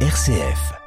RCF.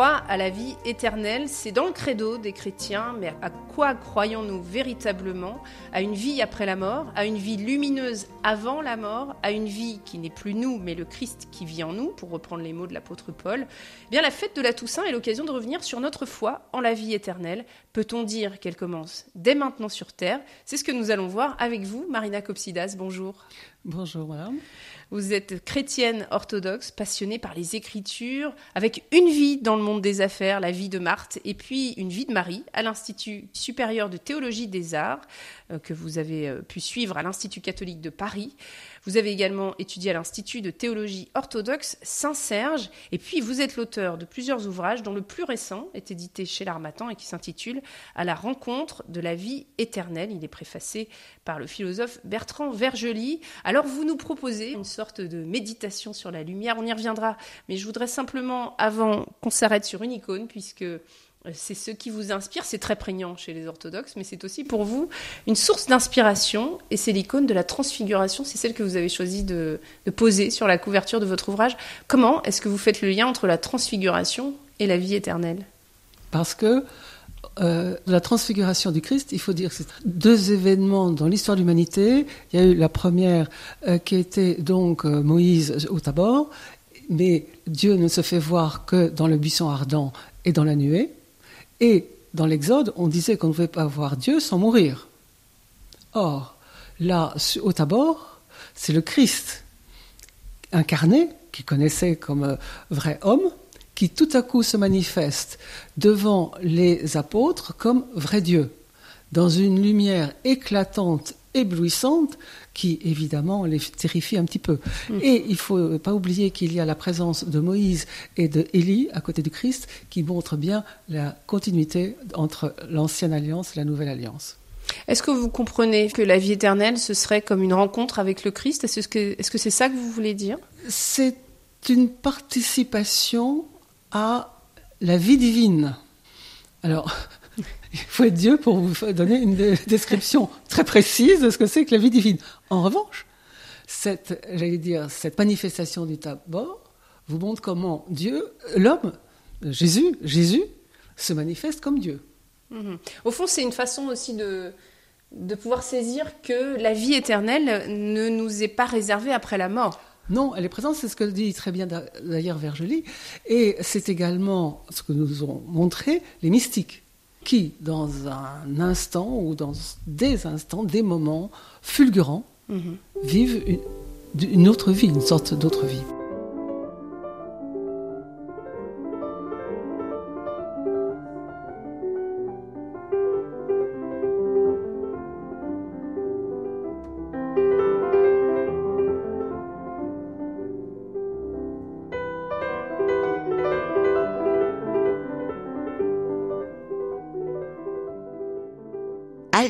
Je crois à la vie éternelle, c'est dans le credo des chrétiens, mais à quoi croyons-nous véritablement? À une vie après la mort, à une vie lumineuse avant la mort, à une vie qui n'est plus nous, mais le Christ qui vit en nous, pour reprendre les mots de l'apôtre Paul. Eh bien, la fête de la Toussaint est l'occasion de revenir sur notre foi en la vie éternelle. Peut-on dire qu'elle commence dès maintenant sur terre? C'est ce que nous allons voir avec vous, Marina Copsidas. Bonjour. Bonjour. Vous êtes chrétienne orthodoxe, passionnée par les Écritures, avec une vie dans le monde des affaires, la vie de Marthe, et puis une vie de Marie à l'Institut supérieur de théologie des arts, euh, que vous avez euh, pu suivre à l'Institut catholique de Paris. Vous avez également étudié à l'Institut de théologie orthodoxe Saint-Serge, et puis vous êtes l'auteur de plusieurs ouvrages, dont le plus récent est édité chez l'Armatan et qui s'intitule À la rencontre de la vie éternelle. Il est préfacé par le philosophe Bertrand Vergely. Alors vous nous proposez une sorte de méditation sur la lumière, on y reviendra, mais je voudrais simplement, avant qu'on s'arrête sur une icône, puisque c'est ce qui vous inspire, c'est très prégnant chez les orthodoxes, mais c'est aussi pour vous une source d'inspiration, et c'est l'icône de la transfiguration, c'est celle que vous avez choisi de, poser sur la couverture de votre ouvrage. Comment est-ce que vous faites le lien entre la transfiguration et la vie éternelle? Parce que euh, la transfiguration du Christ, il faut dire que c'est deux événements dans l'histoire de l'humanité. Il y a eu la première euh, qui était donc euh, Moïse au Tabor, mais Dieu ne se fait voir que dans le buisson ardent et dans la nuée. Et dans l'Exode, on disait qu'on ne pouvait pas voir Dieu sans mourir. Or, là, au Tabor, c'est le Christ incarné, qui connaissait comme vrai homme, qui tout à coup se manifeste devant les apôtres comme vrai Dieu, dans une lumière éclatante, éblouissante, qui évidemment les terrifie un petit peu. Mmh. Et il ne faut pas oublier qu'il y a la présence de Moïse et de Élie à côté du Christ, qui montre bien la continuité entre l'ancienne alliance et la nouvelle alliance. Est-ce que vous comprenez que la vie éternelle, ce serait comme une rencontre avec le Christ? Est-ce que c'est -ce c'est ça que vous voulez dire? C'est une participation à la vie divine. Alors, il faut être Dieu pour vous donner une description très précise de ce que c'est que la vie divine. En revanche, cette, j'allais dire, cette manifestation du tabor vous montre comment Dieu, l'homme, Jésus, Jésus, se manifeste comme Dieu. Mmh. Au fond, c'est une façon aussi de, de pouvoir saisir que la vie éternelle ne nous est pas réservée après la mort. Non, elle est présente, c'est ce que dit très bien d'ailleurs Vergely, et c'est également ce que nous ont montré les mystiques, qui, dans un instant ou dans des instants, des moments fulgurants, mm -hmm. vivent une, une autre vie, une sorte d'autre vie.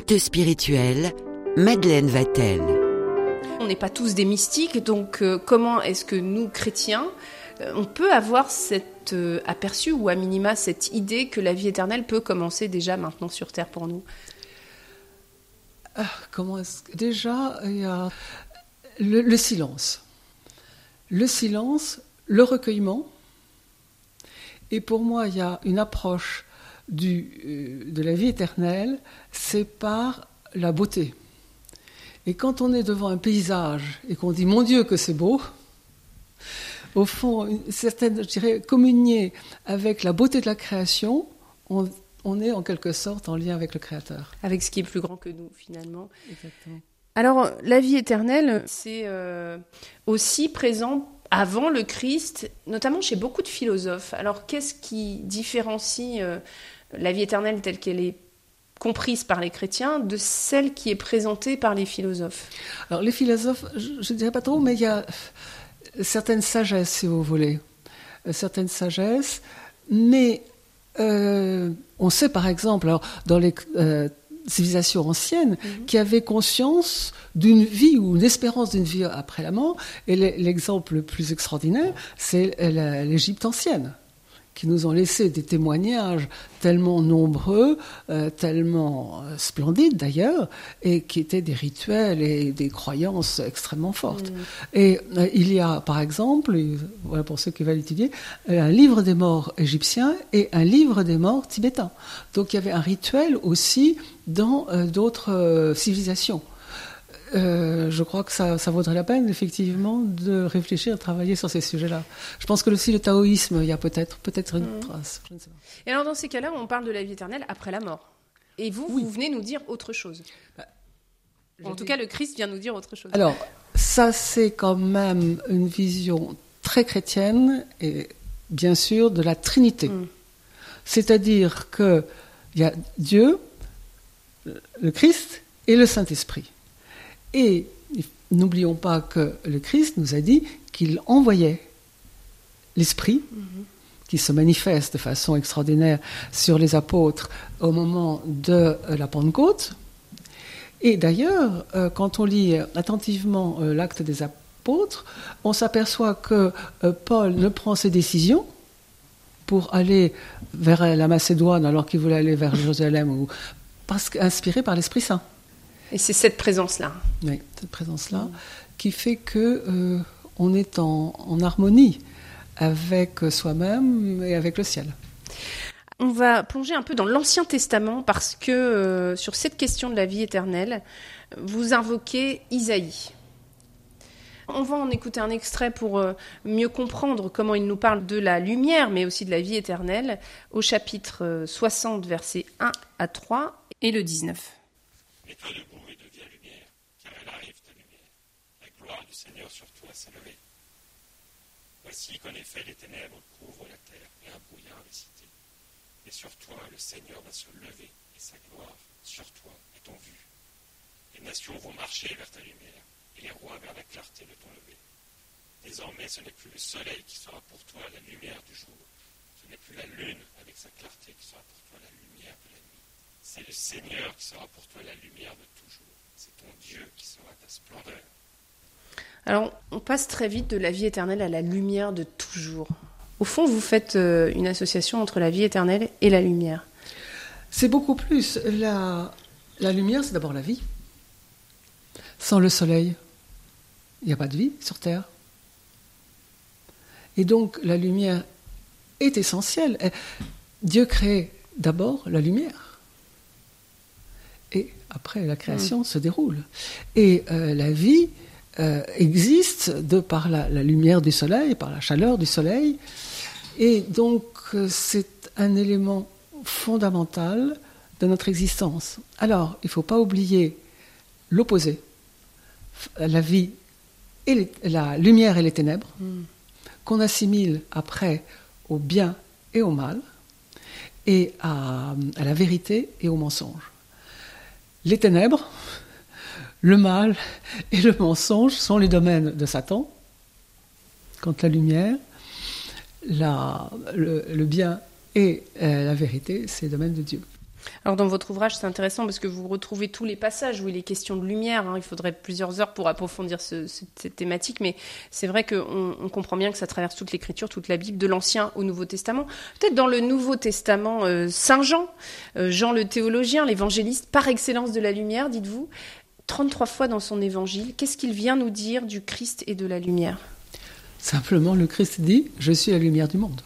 Halte spirituelle, Madeleine Vatel. On n'est pas tous des mystiques, donc euh, comment est-ce que nous, chrétiens, euh, on peut avoir cet euh, aperçu ou à minima cette idée que la vie éternelle peut commencer déjà maintenant sur Terre pour nous? Ah, Comment est-ce que... Déjà, il y a le, le silence. Le silence, le recueillement. Et pour moi, il y a une approche du, euh, de la vie éternelle, c'est par la beauté. Et quand on est devant un paysage et qu'on dit mon Dieu que c'est beau, au fond, une certaine, je dirais, communier avec la beauté de la création, on, on, est en quelque sorte en lien avec le Créateur. Avec ce qui est plus grand que nous, finalement. Exactement. Alors, la vie éternelle, c'est euh, aussi présent avant le Christ, notamment chez beaucoup de philosophes. Alors, qu'est-ce qui différencie euh, la vie éternelle telle qu'elle est comprise par les chrétiens de celle qui est présentée par les philosophes Alors les philosophes, je ne dirais pas trop, mais il y a certaines sagesses, si vous voulez, certaines sagesses, mais euh, on sait par exemple, alors, dans les, euh, civilisation ancienne mhm. qui avait conscience d'une vie ou une espérance d'une vie après la mort. Et l'exemple le plus extraordinaire, c'est l'Égypte ancienne qui nous ont laissé des témoignages tellement nombreux, euh, tellement euh, splendides d'ailleurs, et qui étaient des rituels et des croyances extrêmement fortes. Mm. Et euh, il y a, par exemple, voilà pour ceux qui veulent étudier, un livre des morts égyptiens et un livre des morts tibétains. Donc il y avait un rituel aussi dans d'autres civilisations. Euh, je crois que ça, vaudrait la peine, effectivement, de réfléchir, de travailler sur ces sujets-là. Je pense que aussi le taoïsme, il y a peut-être peut-être une mm. trace. Et alors, dans ces cas-là, on parle de la vie éternelle après la mort. Et vous, vous venez nous dire autre chose. Bah, en tout cas, le Christ vient nous dire autre chose. Alors, ça, c'est quand même une vision très chrétienne et bien sûr de la Trinité. Mm. C'est-à-dire qu'il y a Dieu, le Christ et le Saint-Esprit. Et n'oublions pas que le Christ nous a dit qu'il envoyait l'Esprit qui se manifeste de façon extraordinaire sur les apôtres au moment de la Pentecôte. Et d'ailleurs, euh, quand on lit attentivement euh, l'acte des apôtres, on s'aperçoit que euh, Paul ne prend ses décisions pour aller vers la Macédoine alors qu'il voulait aller vers Jérusalem, parce qu'inspiré par l'Esprit Saint. Et c'est cette présence-là. Oui, cette présence-là qui fait que euh, on est en, harmonie avec soi-même et avec le ciel. On va plonger un peu dans l'Ancien Testament parce que euh, sur cette question de la vie éternelle, vous invoquez Isaïe. On va en écouter un extrait pour euh, mieux comprendre comment il nous parle de la lumière, mais aussi de la vie éternelle, au chapitre 60, versets 1 à 3 et le 19. Voici qu'en effet les ténèbres couvrent la terre et un brouillard les cités. Et sur toi le Seigneur va se lever et sa gloire sur toi est en vue. Les nations vont marcher vers ta lumière et les rois vers la clarté de ton lever. Désormais ce n'est plus le soleil qui sera pour toi la lumière du jour, ce n'est plus la lune avec sa clarté qui sera pour toi la lumière de la nuit. C'est le Seigneur qui sera pour toi la lumière de toujours. C'est ton Dieu qui sera ta splendeur. Alors, on passe très vite de la vie éternelle à la lumière de toujours. Au fond, vous faites euh, une association entre la vie éternelle et la lumière. C'est beaucoup plus. La, la lumière, c'est d'abord la vie. Sans le soleil, il n'y a pas de vie sur Terre. Et donc, la lumière est essentielle. Dieu crée d'abord la lumière. Et après, la création mm. se déroule. Et euh, la vie, euh, existe de par la, lumière du soleil, par la chaleur du soleil. Et donc, euh, c'est un élément fondamental de notre existence. Alors, il ne faut pas oublier l'opposé, la vie et la lumière et les ténèbres, hmm. qu'on assimile après au bien et au mal, et à la vérité et au mensonge. Les ténèbres, le mal et le mensonge sont les domaines de Satan, quand la lumière, le, bien et euh, la vérité, c'est le domaine de Dieu. Alors dans votre ouvrage, c'est intéressant parce que vous retrouvez tous les passages où il est question de lumière. Hein. Il faudrait plusieurs heures pour approfondir cette thématique, mais c'est vrai qu'on on comprend bien que ça traverse toute l'Écriture, toute la Bible, de l'Ancien au Nouveau Testament. Peut-être dans le Nouveau Testament, euh, Saint Jean, euh, Jean le théologien, l'évangéliste par excellence de la lumière, dites-vous, 33 fois dans son évangile, qu'est-ce qu'il vient nous dire du Christ et de la lumière? Simplement, le Christ dit, je suis la lumière du monde.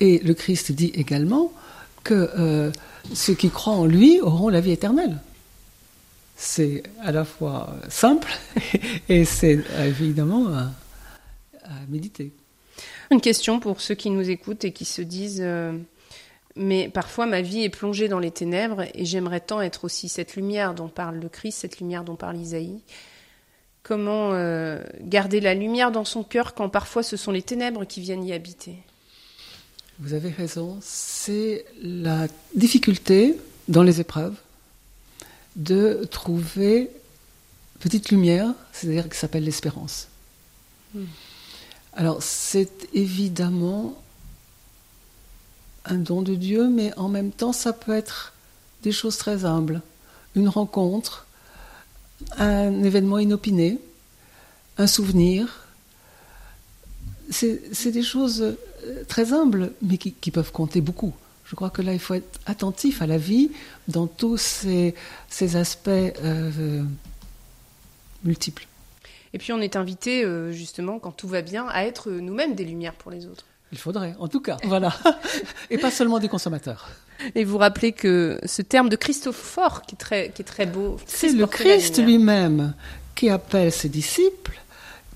Et le Christ dit également que euh, ceux qui croient en lui auront la vie éternelle. C'est à la fois simple et c'est évidemment à, méditer. Une question pour ceux qui nous écoutent et qui se disent... Euh, mais parfois ma vie est plongée dans les ténèbres et j'aimerais tant être aussi cette lumière dont parle le Christ, cette lumière dont parle Isaïe. Comment euh, garder la lumière dans son cœur quand parfois ce sont les ténèbres qui viennent y habiter? Vous avez raison, c'est la difficulté dans les épreuves de trouver petite lumière, c'est-à-dire qui s'appelle l'espérance. Hmm. Alors c'est évidemment un don de Dieu, mais en même temps, ça peut être des choses très humbles. Une rencontre, un événement inopiné, un souvenir. C'est des choses euh, très humbles, mais qui, peuvent compter beaucoup. Je crois que là, il faut être attentif à la vie dans tous ces, aspects euh, multiples. Et puis on est invité, euh, justement, quand tout va bien, à être nous-mêmes des lumières pour les autres. Il faudrait, en tout cas, voilà. Et pas seulement des consommateurs. Et vous rappelez que ce terme de qui est très, qui est très beau, c'est le Christ lui-même qui appelle ses disciples,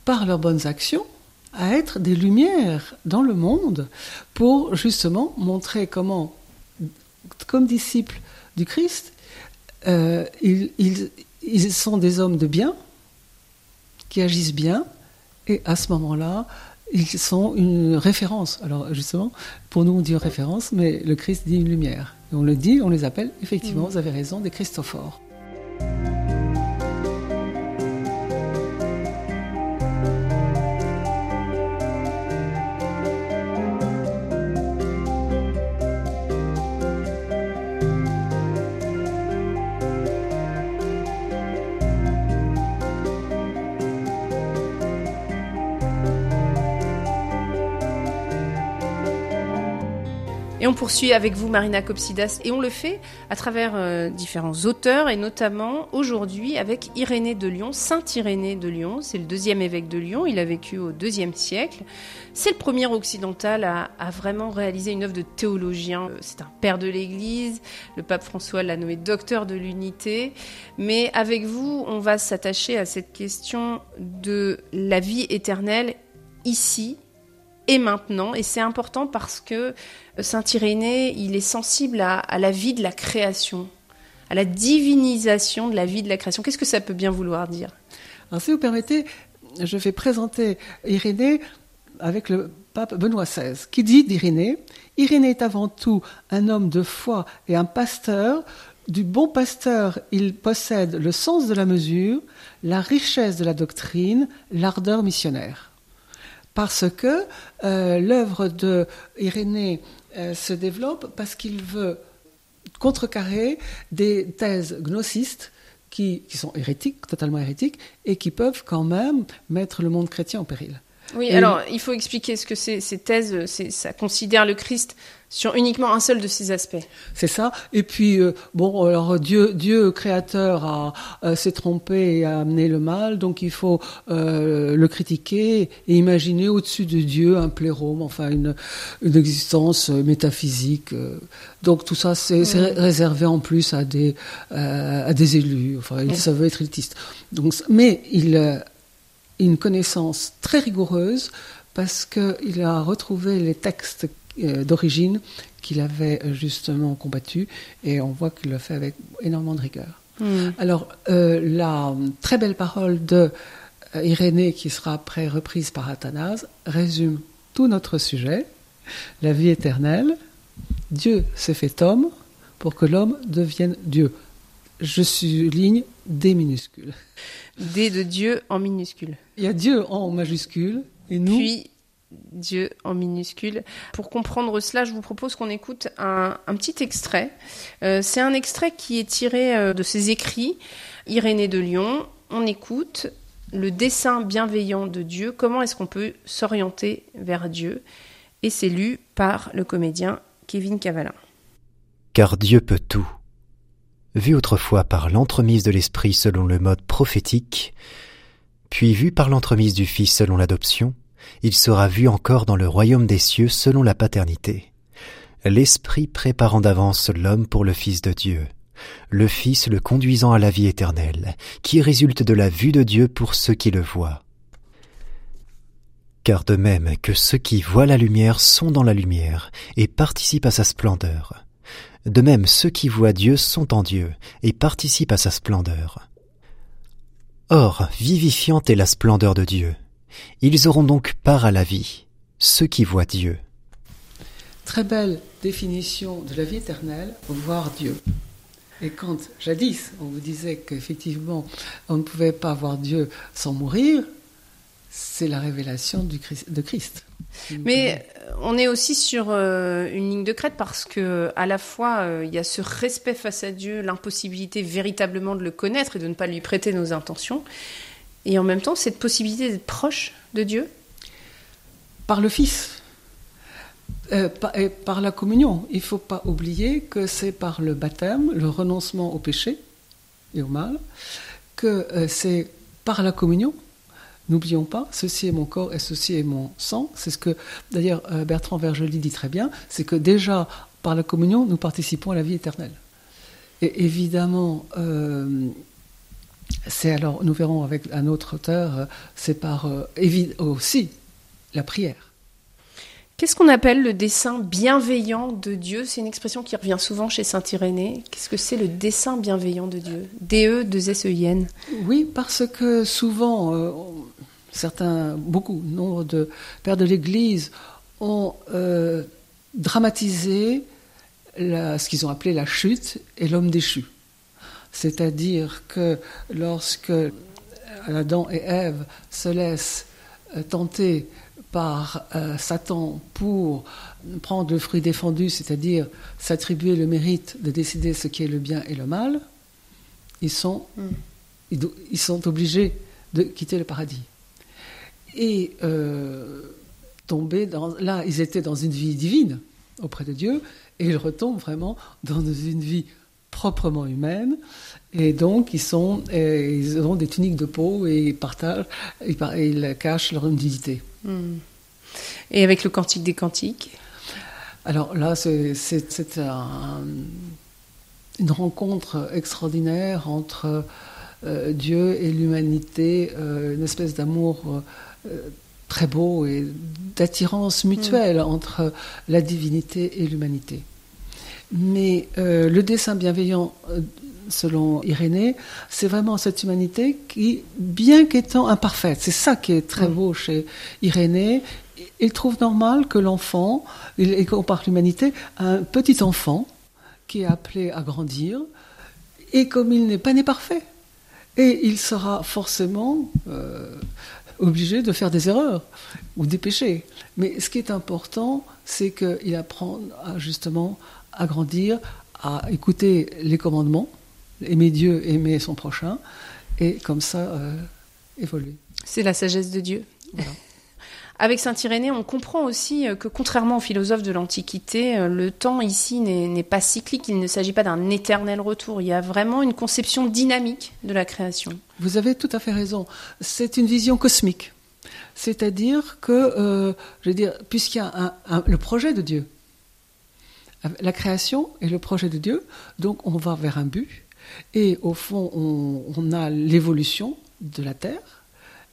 par leurs bonnes actions, à être des lumières dans le monde pour justement montrer comment, comme disciples du Christ, euh, ils, ils sont des hommes de bien, qui agissent bien, et à ce moment-là, ils sont une référence. Alors justement, pour nous on dit référence, mais le Christ dit une lumière. Et on le dit, on les appelle, effectivement, mm. vous avez raison, des Christophores. Et on poursuit avec vous, Marina Copsidas, et on le fait à travers euh, différents auteurs, et notamment aujourd'hui avec Irénée de Lyon, Saint Irénée de Lyon. C'est le deuxième évêque de Lyon, il a vécu au deuxième siècle. C'est le premier occidental à, vraiment réaliser une œuvre de théologien. Euh, c'est un père de l'Église, le pape François l'a nommé docteur de l'unité. Mais avec vous, on va s'attacher à cette question de la vie éternelle ici et maintenant. Et c'est important parce que Saint Irénée, il est sensible à, la vie de la création, à la divinisation de la vie de la création. Qu'est-ce que ça peut bien vouloir dire? Alors, si vous permettez, je vais présenter Irénée avec le pape Benoît XVI, qui dit d'Irénée Irénée est avant tout un homme de foi et un pasteur. Du bon pasteur, il possède le sens de la mesure, la richesse de la doctrine, l'ardeur missionnaire parce que euh, l'œuvre de Irénée euh, se développe parce qu'il veut contrecarrer des thèses gnocistes qui, sont hérétiques, totalement hérétiques, et qui peuvent quand même mettre le monde chrétien en péril. Oui, alors il faut expliquer ce que c'est ces thèses. Ça considère le Christ sur uniquement un seul de ces aspects. C'est ça. Et puis, euh, bon, alors Dieu, Dieu créateur a, euh, s'est trompé et a amené le mal, donc il faut euh, le critiquer et imaginer au-dessus de Dieu un plérome, enfin une, une existence métaphysique. donc tout ça, c'est réservé en plus à des, à des élus. Enfin, ça veut être élitiste. Donc, mais il a une connaissance très rigoureuse parce qu'il a retrouvé les textes d'origine qu'il avait euh, justement combattu et on voit qu'il le fait avec énormément de rigueur. Hmm. Alors, euh, la très belle parole de Irénée, qui sera après reprise par Athanase, résume tout notre sujet, la vie éternelle. Dieu s'est fait homme pour que l'homme devienne Dieu. Je souligne D minuscule. D de Dieu en minuscule. Il y a Dieu en majuscule et nous. Puis Dieu en minuscule. Pour comprendre cela, je vous propose qu'on écoute un, petit extrait. Euh, c'est un extrait qui est tiré euh, de ses écrits, Irénée de Lyon. On écoute le dessin bienveillant de Dieu. Comment est-ce qu'on peut s'orienter vers Dieu? Et c'est lu par le comédien Kevin Cavalin. Car Dieu peut tout. Vu autrefois par l'entremise de l'Esprit selon le mode prophétique, puis vu par l'entremise du Fils selon l'adoption, il sera vu encore dans le royaume des cieux selon la paternité. L'Esprit préparant d'avance l'homme pour le Fils de Dieu, le Fils le conduisant à la vie éternelle, qui résulte de la vue de Dieu pour ceux qui le voient. Car de même que ceux qui voient la lumière sont dans la lumière et participent à sa splendeur, de même ceux qui voient Dieu sont en Dieu et participent à sa splendeur. Or, vivifiante est la splendeur de Dieu, ils auront donc part à la vie, ceux qui voient Dieu. Très belle définition de la vie éternelle, voir Dieu. Et quand jadis on vous disait qu'effectivement on ne pouvait pas voir Dieu sans mourir, c'est la révélation du Christ, de Christ. Mais on est aussi sur euh, une ligne de crête parce que à la fois euh, il y a ce respect face à Dieu, l'impossibilité véritablement de le connaître et de ne pas lui prêter nos intentions, et en même temps cette possibilité d'être proche de Dieu. Par le Fils. Euh, par, et par la communion. Il ne faut pas oublier que c'est par le baptême, le renoncement au péché et au mal, que euh, c'est par la communion. N'oublions pas, ceci est mon corps et ceci est mon sang. C'est ce que d'ailleurs euh, Bertrand Vergely dit très bien, c'est que déjà par la communion, nous participons à la vie éternelle. Et évidemment, euh, c'est alors, nous verrons avec un autre auteur, euh, c'est par euh, aussi la prière. Qu'est-ce qu'on appelle le dessein bienveillant de Dieu? C'est une expression qui revient souvent chez Saint Irénée. Qu'est-ce que c'est le dessein bienveillant de Dieu? E, D-E-2-S-E-I-N. Oui, parce que souvent, euh, certains, beaucoup, nombre de pères de l'Église ont euh, dramatisé la- ce qu'ils ont appelé la chute et l'homme déchu. C'est-à-dire que lorsque Adam et Ève se laissent euh, tenter par euh, Satan pour prendre le fruit défendu, c'est-à-dire s'attribuer le mérite de décider ce qui est le bien et le mal, ils sont, Mm. ils, do- ils sont obligés de quitter le paradis. Et euh, tomber dans. Là, ils étaient dans une vie divine auprès de Dieu, et ils retombent vraiment dans une vie proprement humaine. Et donc, ils, sont, et ils ont des tuniques de peau et ils partagent, ils, cachent leur nudité. Hmm. Et avec le cantique des cantiques? Alors là, c'est c'est- c'est un- une rencontre extraordinaire entre euh, Dieu et l'humanité, euh, une espèce d'amour euh, très beau et d'attirance mutuelle entre la divinité et l'humanité. Mais euh, le dessin bienveillant, euh, selon Irénée, c'est vraiment cette humanité qui, bien qu'étant imparfaite, c'est ça qui est très beau chez Irénée, il trouve normal que l'enfant, il il compare l'humanité un petit enfant qui est appelé à grandir, et comme il n'est pas né parfait, et il sera forcément euh, obligé de faire des erreurs ou des péchés. Mais ce qui est important, c'est qu'il apprend à, justement à grandir, à écouter les commandements, aimer Dieu, aimer son prochain, et comme ça euh, évoluer. C'est la sagesse de Dieu. Voilà. Avec Saint Irénée, on comprend aussi euh, que contrairement aux philosophes de l'Antiquité, euh, le temps ici n'est n'est pas cyclique, il ne s'agit pas d'un éternel retour, il y a vraiment une conception dynamique de la création. Vous avez tout à fait raison. C'est une vision cosmique. C'est-à-dire que, euh, je veux dire, puisqu'il y a un- un- le projet de Dieu, la création est le projet de Dieu, donc on va vers un but, et au fond, on, a l'évolution de la Terre,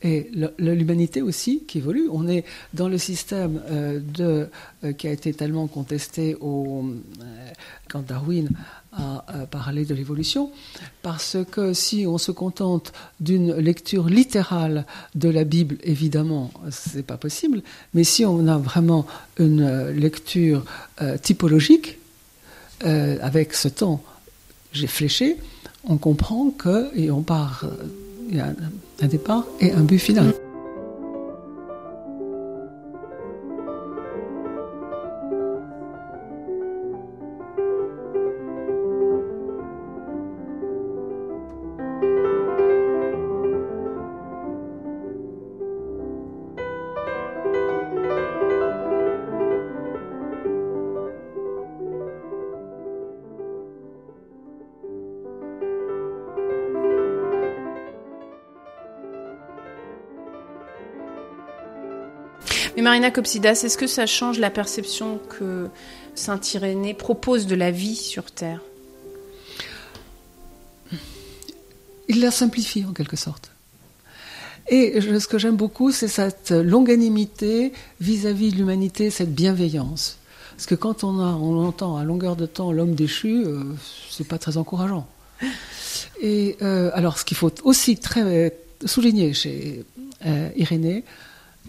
et l'humanité aussi qui évolue. On est dans le système euh, de, euh, qui a été tellement contesté euh, quand Darwin a euh, parlé de l'évolution, parce que si on se contente d'une lecture littérale de la Bible, évidemment, c'est pas possible. Mais si on a vraiment une lecture typologique, avec ce temps j'ai fléché, on comprend que et on part, il y a un, départ et un but final. Marina Copsidas, est-ce que ça change la perception que Saint Irénée propose de la vie sur Terre? Il la simplifie en quelque sorte. Et ce que j'aime beaucoup, c'est cette longanimité vis-à-vis de l'humanité, cette bienveillance. Parce que quand on, a, on entend à longueur de temps l'homme déchu, euh, c'est pas très encourageant. Et euh, alors, ce qu'il faut aussi très souligner chez euh, Irénée,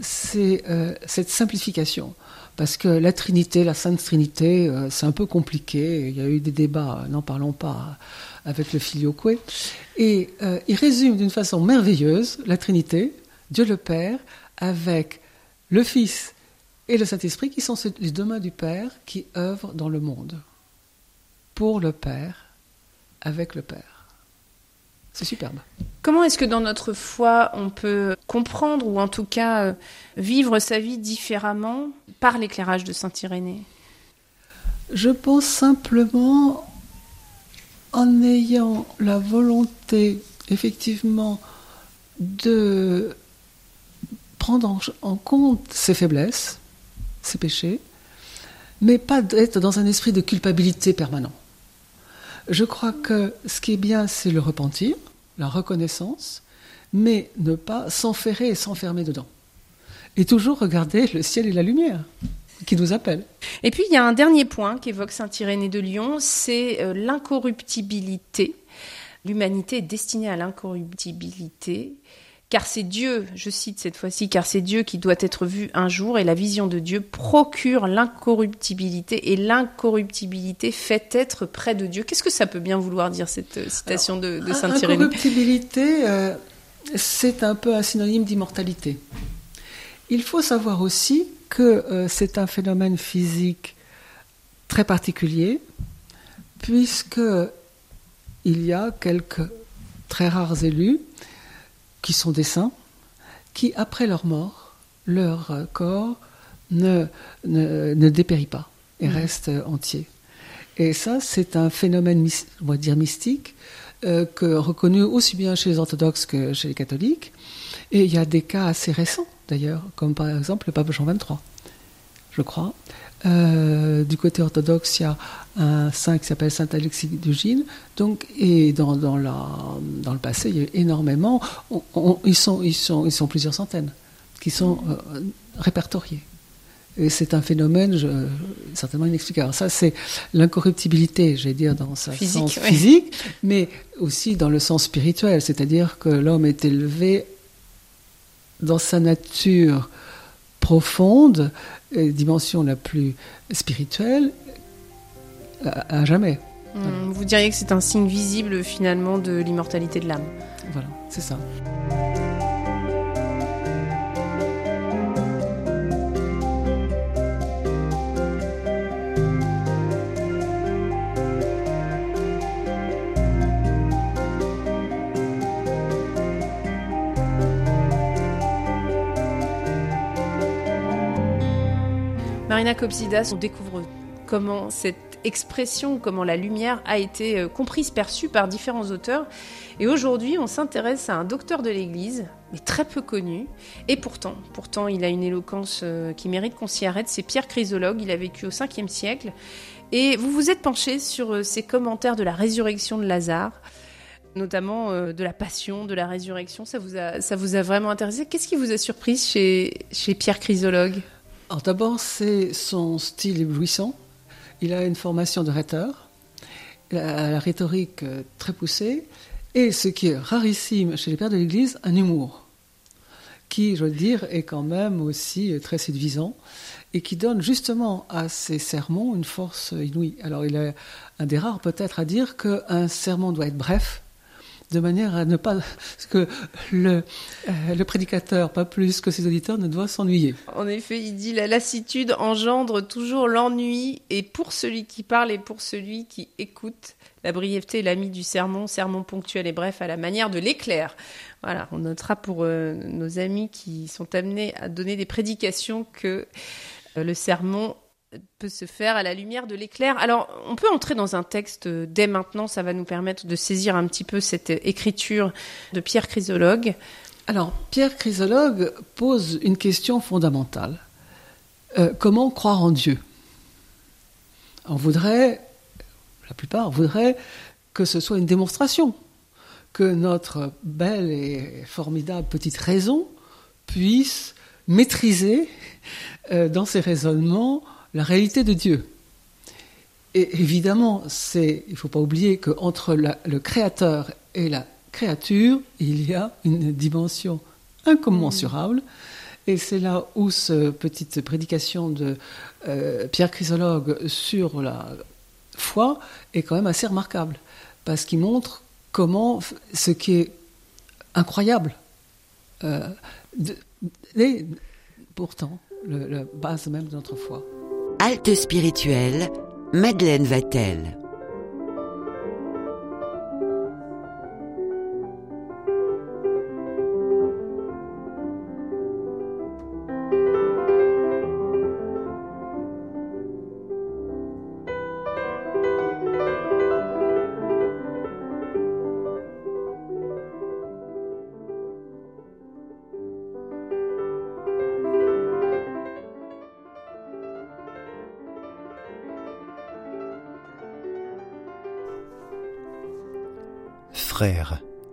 c'est euh, cette simplification. Parce que la Trinité, la Sainte Trinité, euh, c'est un peu compliqué. Il y a eu des débats, n'en parlons pas, avec le filioque. Et euh, il résume d'une façon merveilleuse la Trinité, Dieu le Père, avec le Fils et le Saint-Esprit qui sont les deux mains du Père qui œuvrent dans le monde, pour le Père, avec le Père. C'est superbe. Comment est-ce que dans notre foi, on peut comprendre ou en tout cas euh, vivre sa vie différemment par l'éclairage de Saint Irénée Je pense simplement en ayant la volonté, effectivement, de prendre en compte ses faiblesses, ses péchés, mais pas d'être dans un esprit de culpabilité permanent. Je crois que ce qui est bien, c'est le repentir, la reconnaissance, mais ne pas s'enferrer et s'enfermer dedans. Et toujours regarder le ciel et la lumière qui nous appellent. Et puis il y a un dernier point qu'évoque Saint Irénée de Lyon, c'est euh, l'incorruptibilité. L'humanité est destinée à l'incorruptibilité car c'est Dieu, je cite cette fois-ci, car c'est Dieu qui doit être vu un jour, et la vision de Dieu procure l'incorruptibilité, et l'incorruptibilité fait être près de Dieu. Qu'est-ce que ça peut bien vouloir dire, cette euh, citation de, Saint Irénée L'incorruptibilité, euh, c'est un peu un synonyme d'immortalité. Il faut savoir aussi que euh, c'est un phénomène physique très particulier, puisque il y a quelques très rares élus qui sont des saints, qui, après leur mort, leur corps ne, ne, dépérit pas et mm. reste entier. Et ça, c'est un phénomène, on va dire, mystique, euh, que, reconnu aussi bien chez les orthodoxes que chez les catholiques. Et il y a des cas assez récents, d'ailleurs, comme par exemple le pape Jean XXIII, je crois, euh, du côté orthodoxe, il y a un saint qui s'appelle Saint Alexis d'Ugine. Donc, et dans, dans, la, dans le passé, il y a eu énormément. ils, sont, ils, sont, ils sont plusieurs centaines qui sont euh, répertoriés. Et c'est un phénomène je, certainement inexplicable. ça, c'est l'incorruptibilité, j'allais dire, dans sa sens physique, mais aussi dans le sens spirituel. C'est-à-dire que l'homme est élevé dans sa nature profonde, dimension la plus spirituelle, à, jamais. Hmm, vous diriez que c'est un signe visible finalement de l'immortalité de l'âme. Voilà, c'est ça. Marina Copsidas, on découvre comment cette expression, comment la lumière a été euh, comprise, perçue par différents auteurs. Et aujourd'hui, on s'intéresse à un docteur de l'Église, mais très peu connu. Et pourtant, pourtant, il a une éloquence euh, qui mérite qu'on s'y arrête. C'est Pierre Chrysologue. Il a vécu au 5e siècle. Et vous vous êtes penché sur euh, ses commentaires de la résurrection de Lazare notamment de la passion, de la résurrection. Ça vous a, ça vous a vraiment intéressé? Qu'est-ce qui vous a surpris chez, chez Pierre Chrysologue? Alors d'abord, c'est son style éblouissant. Il a une formation de rhéteur, la rhétorique euh, très poussée, et ce qui est rarissime chez les pères de l'Église, un humour, qui, je veux dire, est quand même aussi euh, très séduisant, et qui donne justement à ses sermons une force inouïe. Alors il est un des rares peut-être à dire qu'un sermon doit être bref, de manière à ne pas que le, euh, le prédicateur, pas plus que ses auditeurs, ne doit s'ennuyer. En effet, il dit la lassitude engendre toujours l'ennui, et pour celui qui parle et pour celui qui écoute, la brièveté est l'ami du sermon, sermon ponctuel et bref à la manière de l'éclair. Voilà, on notera pour euh, nos amis qui sont amenés à donner des prédications que euh, le sermon peut se faire à la lumière de l'éclair. Alors, on peut entrer dans un texte dès maintenant, ça va nous permettre de saisir un petit peu cette écriture de Pierre Chrysologue. Alors, Pierre Chrysologue pose une question fondamentale. Euh, comment croire en Dieu? On voudrait, la plupart voudraient que ce soit une démonstration, que notre belle et formidable petite raison puisse maîtriser euh, dans ses raisonnements la réalité de Dieu. Et évidemment, c'est, il ne faut pas oublier qu'entre le Créateur et la créature, il y a une dimension incommensurable. Et c'est là où cette petite prédication de euh, Pierre Chrysologue sur la foi est quand même assez remarquable, parce qu'il montre comment ce qui est incroyable, euh, et pourtant, la base même de notre foi. Halte spirituelle, Madeleine Vatel.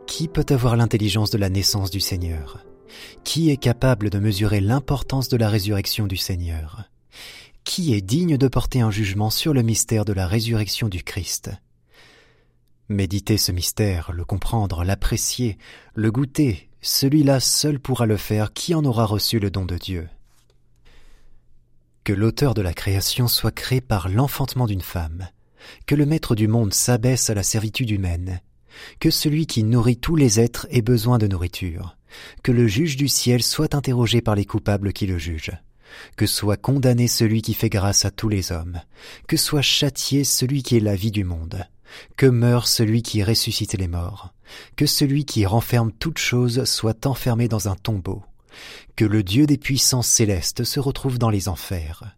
Qui peut avoir l'intelligence de la naissance du Seigneur? Qui est capable de mesurer l'importance de la résurrection du Seigneur? Qui est digne de porter un jugement sur le mystère de la résurrection du Christ? Méditer ce mystère, le comprendre, l'apprécier, le goûter, celui-là seul pourra le faire qui en aura reçu le don de Dieu? Que l'auteur de la création soit créé par l'enfantement d'une femme, que le maître du monde s'abaisse à la servitude humaine, que celui qui nourrit tous les êtres ait besoin de nourriture, que le juge du ciel soit interrogé par les coupables qui le jugent, que soit condamné celui qui fait grâce à tous les hommes, que soit châtié celui qui est la vie du monde, que meure celui qui ressuscite les morts, que celui qui renferme toutes choses soit enfermé dans un tombeau, que le Dieu des puissances célestes se retrouve dans les enfers,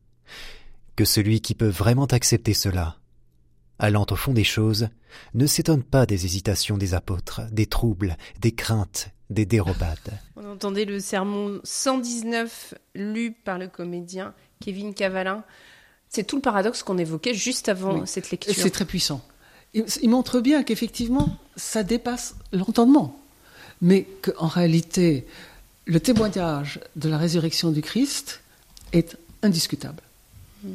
que celui qui peut vraiment accepter cela allant au fond des choses, ne s'étonne pas des hésitations des apôtres, des troubles, des craintes, des dérobades. On entendait le sermon 119 lu par le comédien Kevin Cavalin. C'est tout le paradoxe qu'on évoquait juste avant cette lecture. C'est très puissant. Il, montre bien qu'effectivement, ça dépasse l'entendement, mais qu'en réalité, le témoignage de la résurrection du Christ est indiscutable. Hmm.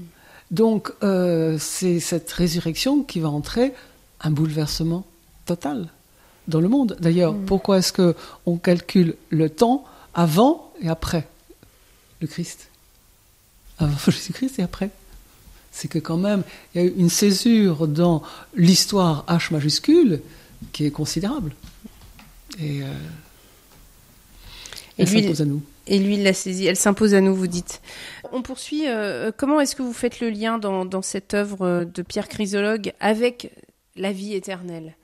Donc euh, c'est cette résurrection qui va entrer un bouleversement total dans le monde. D'ailleurs, mm. pourquoi est-ce que on calcule le temps avant et après le Christ? Avant Jésus-Christ et après C'est que quand même, il y a eu une césure dans l'histoire H majuscule qui est considérable. Et, euh, elle s'impose à nous. Et lui, il l'a saisie. Elle s'impose à nous, vous dites. On poursuit. Euh, comment est-ce que vous faites le lien dans, dans cette œuvre de Pierre Chrysologue avec la vie éternelle?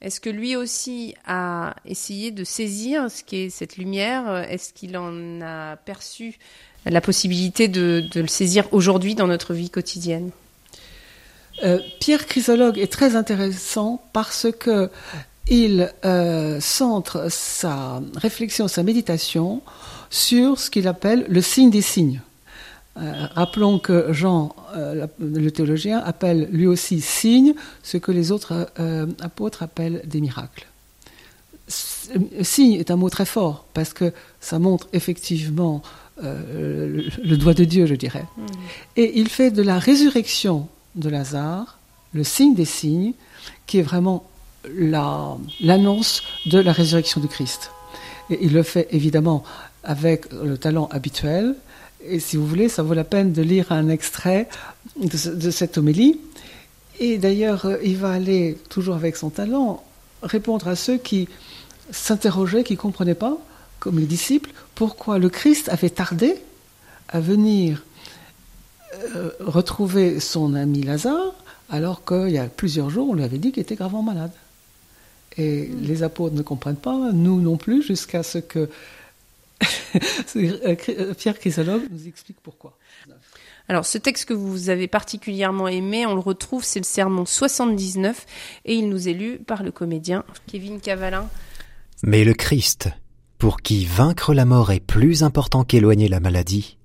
Est-ce que lui aussi a essayé de saisir ce qu'est cette lumière? Est-ce qu'il en a perçu la possibilité de, de le saisir aujourd'hui dans notre vie quotidienne? Euh, Pierre Chrysologue est très intéressant parce que il euh, centre sa réflexion, sa méditation sur ce qu'il appelle le signe des signes. Euh, rappelons que Jean, euh, le théologien, appelle lui aussi signe ce que les autres apôtres appellent des miracles. Signe est un mot très fort parce que ça montre effectivement le, doigt de Dieu, je dirais. Mmh. Et il fait de la résurrection de Lazare le signe des signes, qui est vraiment l'annonce de la résurrection du Christ. Et il le fait évidemment avec le talent habituel. Et si vous voulez, ça vaut la peine de lire un extrait de, cette homélie. Et d'ailleurs, il va aller, toujours avec son talent, répondre à ceux qui s'interrogeaient, qui ne comprenaient pas, comme les disciples, pourquoi le Christ avait tardé à venir euh, retrouver son ami Lazare, alors qu'il y a plusieurs jours, on lui avait dit qu'il était gravement malade. Et les apôtres ne comprennent pas, nous non plus, jusqu'à ce que Pierre Chrysologue nous explique pourquoi. Alors, ce texte que vous avez particulièrement aimé, on le retrouve, c'est le sermon 79, et il nous est lu par le comédien Kevin Cavalin. Mais le Christ, pour qui vaincre la mort est plus important qu'éloigner la maladie,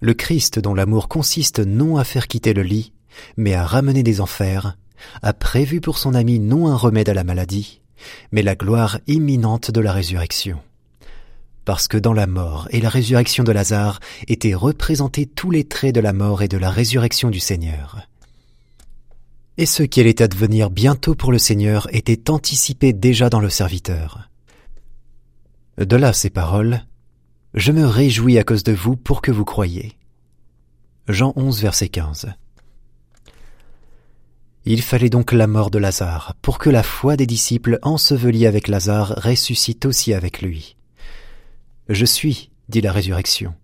le Christ dont l'amour consiste non à faire quitter le lit, mais à ramener des enfers, a prévu pour son ami non un remède à la maladie, mais la gloire imminente de la résurrection. Parce que dans la mort et la résurrection de Lazare étaient représentés tous les traits de la mort et de la résurrection du Seigneur. Et ce qui allait advenir bientôt pour le Seigneur était anticipé déjà dans le serviteur. De là ces paroles, Je me réjouis à cause de vous pour que vous croyiez. Jean 11 verset 15. Il fallait donc la mort de Lazare pour que la foi des disciples ensevelis avec Lazare ressuscite aussi avec lui. Je suis, dit la résurrection.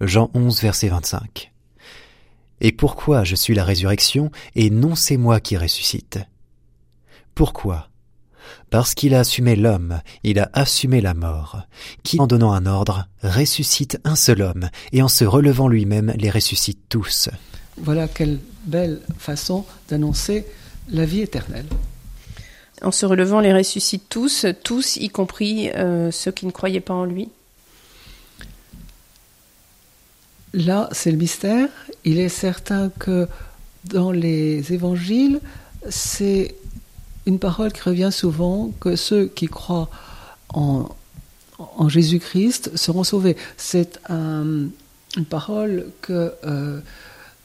Jean 11, verset 25. Et pourquoi je suis la résurrection et non c'est moi qui ressuscite? Pourquoi? Parce qu'il a assumé l'homme, il a assumé la mort, qui, en donnant un ordre, ressuscite un seul homme, et en se relevant lui-même les ressuscite tous. Voilà quelle belle façon d'annoncer la vie éternelle. En se relevant les ressuscite tous, tous y compris euh, ceux qui ne croyaient pas en lui. Là, c'est le mystère. Il est certain que dans les évangiles, c'est une parole qui revient souvent, que ceux qui croient en, Jésus-Christ seront sauvés. C'est une parole que euh,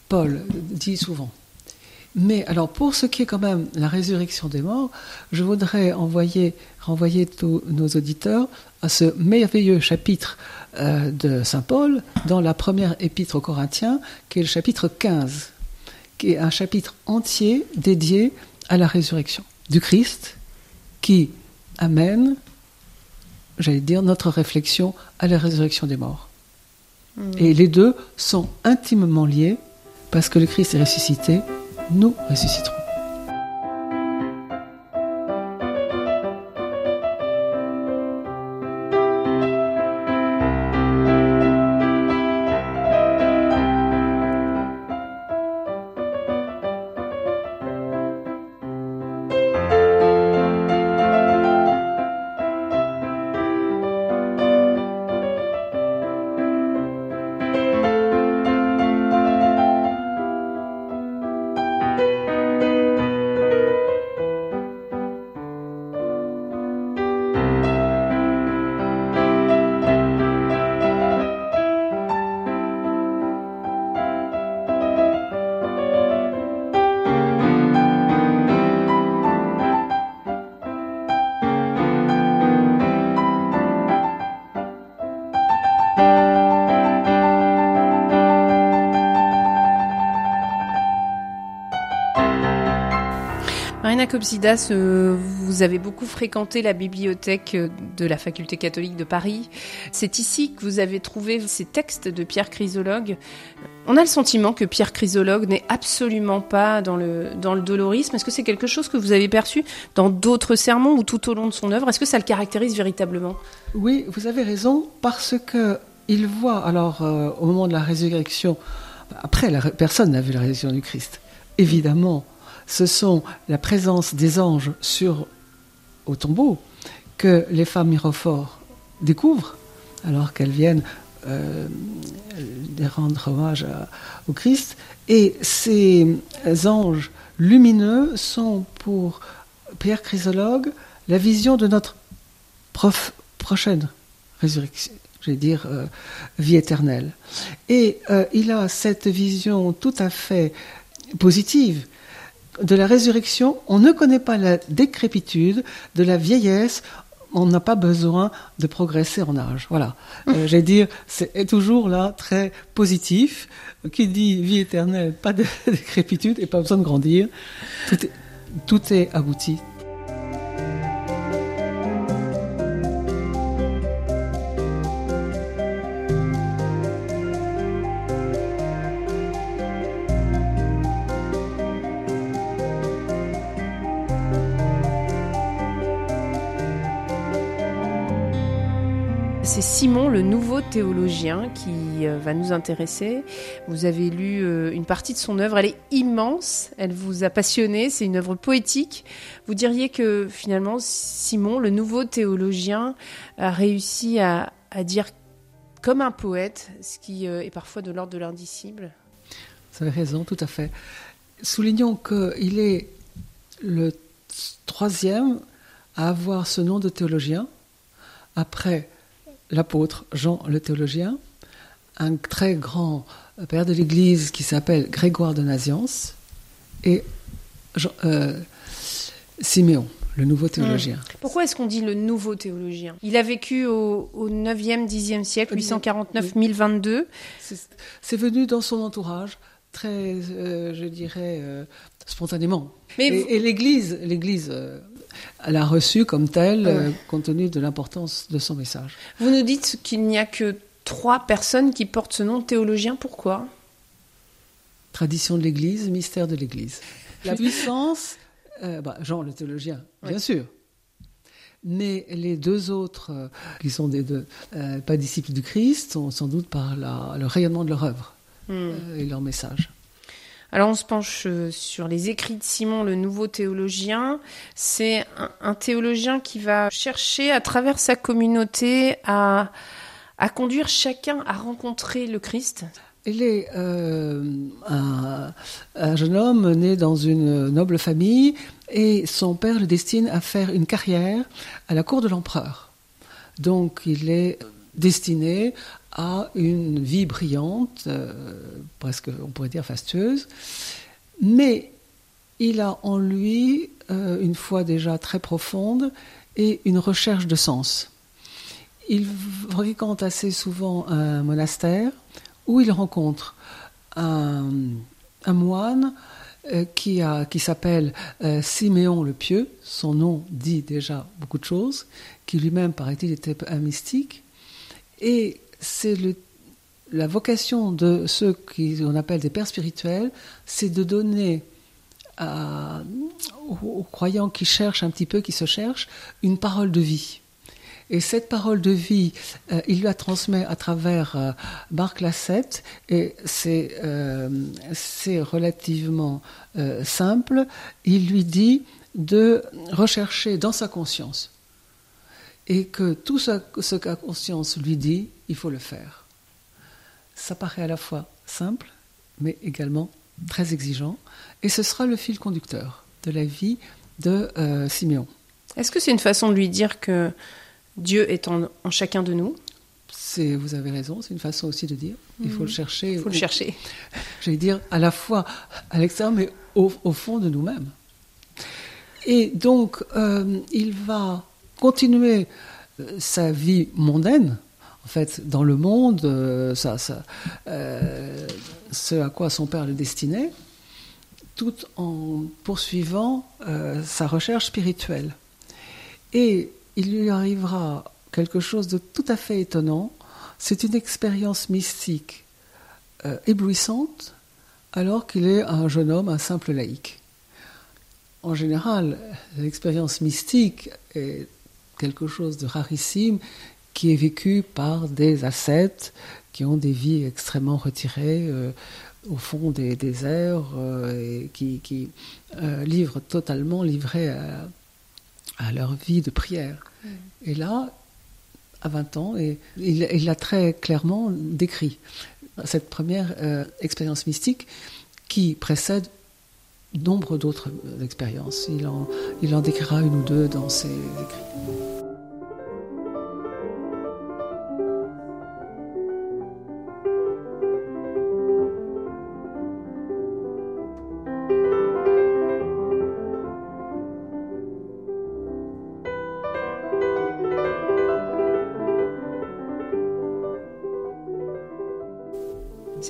Paul dit souvent. Mais alors, pour ce qui est quand même la résurrection des morts, je voudrais envoyer, renvoyer tous nos auditeurs à ce merveilleux chapitre euh, de Saint Paul dans la première épître aux Corinthiens, qui est le chapitre 15, qui est un chapitre entier dédié à la résurrection du Christ, qui amène, j'allais dire, notre réflexion à la résurrection des morts. Hmm. Et les deux sont intimement liés, parce que le Christ est ressuscité, nous ressusciterons. Marina Copsidas, euh, vous avez beaucoup fréquenté la bibliothèque euh, de la faculté catholique de Paris. C'est ici que vous avez trouvé ces textes de Pierre Chrysologue. On a le sentiment que Pierre Chrysologue n'est absolument pas dans le, dans le dolorisme. Est-ce que c'est quelque chose que vous avez perçu dans d'autres sermons ou tout au long de son œuvre? Est-ce que ça le caractérise véritablement? Oui, vous avez raison, parce que il voit, alors, euh, au moment de la résurrection, après, personne n'a vu la résurrection du Christ, évidemment ce sont la présence des anges sur au tombeau que les femmes mirophores découvrent alors qu'elles viennent euh, rendre hommage au Christ. Et ces anges lumineux sont pour Pierre Chrysologue la vision de notre prochaine résurrection, je vais dire euh, vie éternelle. Et euh, il a cette vision tout à fait positive de la résurrection, on ne connaît pas la décrépitude, de la vieillesse, on n'a pas besoin de progresser en âge. Voilà. Euh, J'ai dire, c'est toujours là très positif. Qui dit vie éternelle, pas de décrépitude et pas besoin de grandir. Tout est, tout est abouti, C'est Simon, le nouveau théologien, qui euh, va nous intéresser. Vous avez lu euh, une partie de son œuvre, elle est immense, elle vous a passionné, c'est une œuvre poétique. Vous diriez que finalement, Simon, le nouveau théologien, a réussi à, dire comme un poète, ce qui euh, est parfois de l'ordre de l'indicible? Vous avez raison, tout à fait. Soulignons qu'il est le troisième à avoir ce nom de théologien, après l'apôtre Jean le théologien, un très grand père de l'Église qui s'appelle Grégoire de Naziance et euh, Siméon, le nouveau théologien. Hmm. Pourquoi est-ce qu'on dit le nouveau théologien? Il a vécu au, 9e, 10e siècle, 849-1022. C'est venu dans son entourage, très, euh, je dirais, euh, spontanément. et, l'Église, l'Église l'a reçu comme tel, compte tenu de l'importance de son message. Vous nous dites qu'il n'y a que trois personnes qui portent ce nom théologien. Pourquoi? Tradition de l'Église, mystère de l'Église. La puissance, euh, bah, Jean le théologien, bien sûr. Mais les deux autres, euh, qui sont des deux, euh, pas disciples du Christ, sont sans doute par la- le rayonnement de leur œuvre Hmm. euh, et leur message. Alors on se penche euh, sur les écrits de Simon, le nouveau théologien. C'est un, théologien qui va chercher à travers sa communauté à, à conduire chacun à rencontrer le Christ. Il est euh, un, un jeune homme né dans une noble famille et son père le destine à faire une carrière à la cour de l'empereur. Donc il est destiné à une vie brillante, euh, presque on pourrait dire fastueuse, mais il a en lui euh, une foi déjà très profonde et une recherche de sens. Il fréquente assez souvent un monastère où il rencontre un, moine euh, qui, qui s'appelle euh, Siméon le Pieux. Son nom dit déjà beaucoup de choses, qui lui-même, paraît-il, était un mystique. Et c'est la vocation de ceux qu'on appelle des pères spirituels, c'est de donner aux, croyants qui cherchent un petit peu, qui se cherchent, une parole de vie. Et cette parole de vie, euh, il la transmet à travers euh, Marc Lassette, et c'est euh, relativement simple. Il lui dit de rechercher dans sa conscience, et que tout ce, ce que la conscience lui dit, il faut le faire. Ça paraît à la fois simple, mais également très exigeant, et ce sera le fil conducteur de la vie de euh, Siméon. Est-ce que c'est une façon de lui dire que Dieu est en, en chacun de nous? C'est, vous avez raison, c'est une façon aussi de dire. Il faut le chercher. Il faut le chercher. J'allais dire à la fois à l'extérieur, mais au, au fond de nous-mêmes. Et donc, euh, il va continuer euh, sa vie mondaine, en fait, dans le monde, euh, euh, ce à quoi son père le destinait, tout en poursuivant sa recherche spirituelle. Et il lui arrivera quelque chose de tout à fait étonnant. C'est une expérience mystique éblouissante alors qu'il est un jeune homme, un simple laïc. En général, l'expérience mystique est quelque chose de rarissime qui est vécu par des ascètes qui ont des vies extrêmement retirées euh, au fond des déserts euh, et qui, qui euh, livrent totalement livrés à, à leur vie de prière. Et là, à 20 ans, et il l'a très clairement décrit cette première expérience mystique qui précède nombre d'autres euh, expériences. Il en, il en décrira une ou deux dans ses écrits.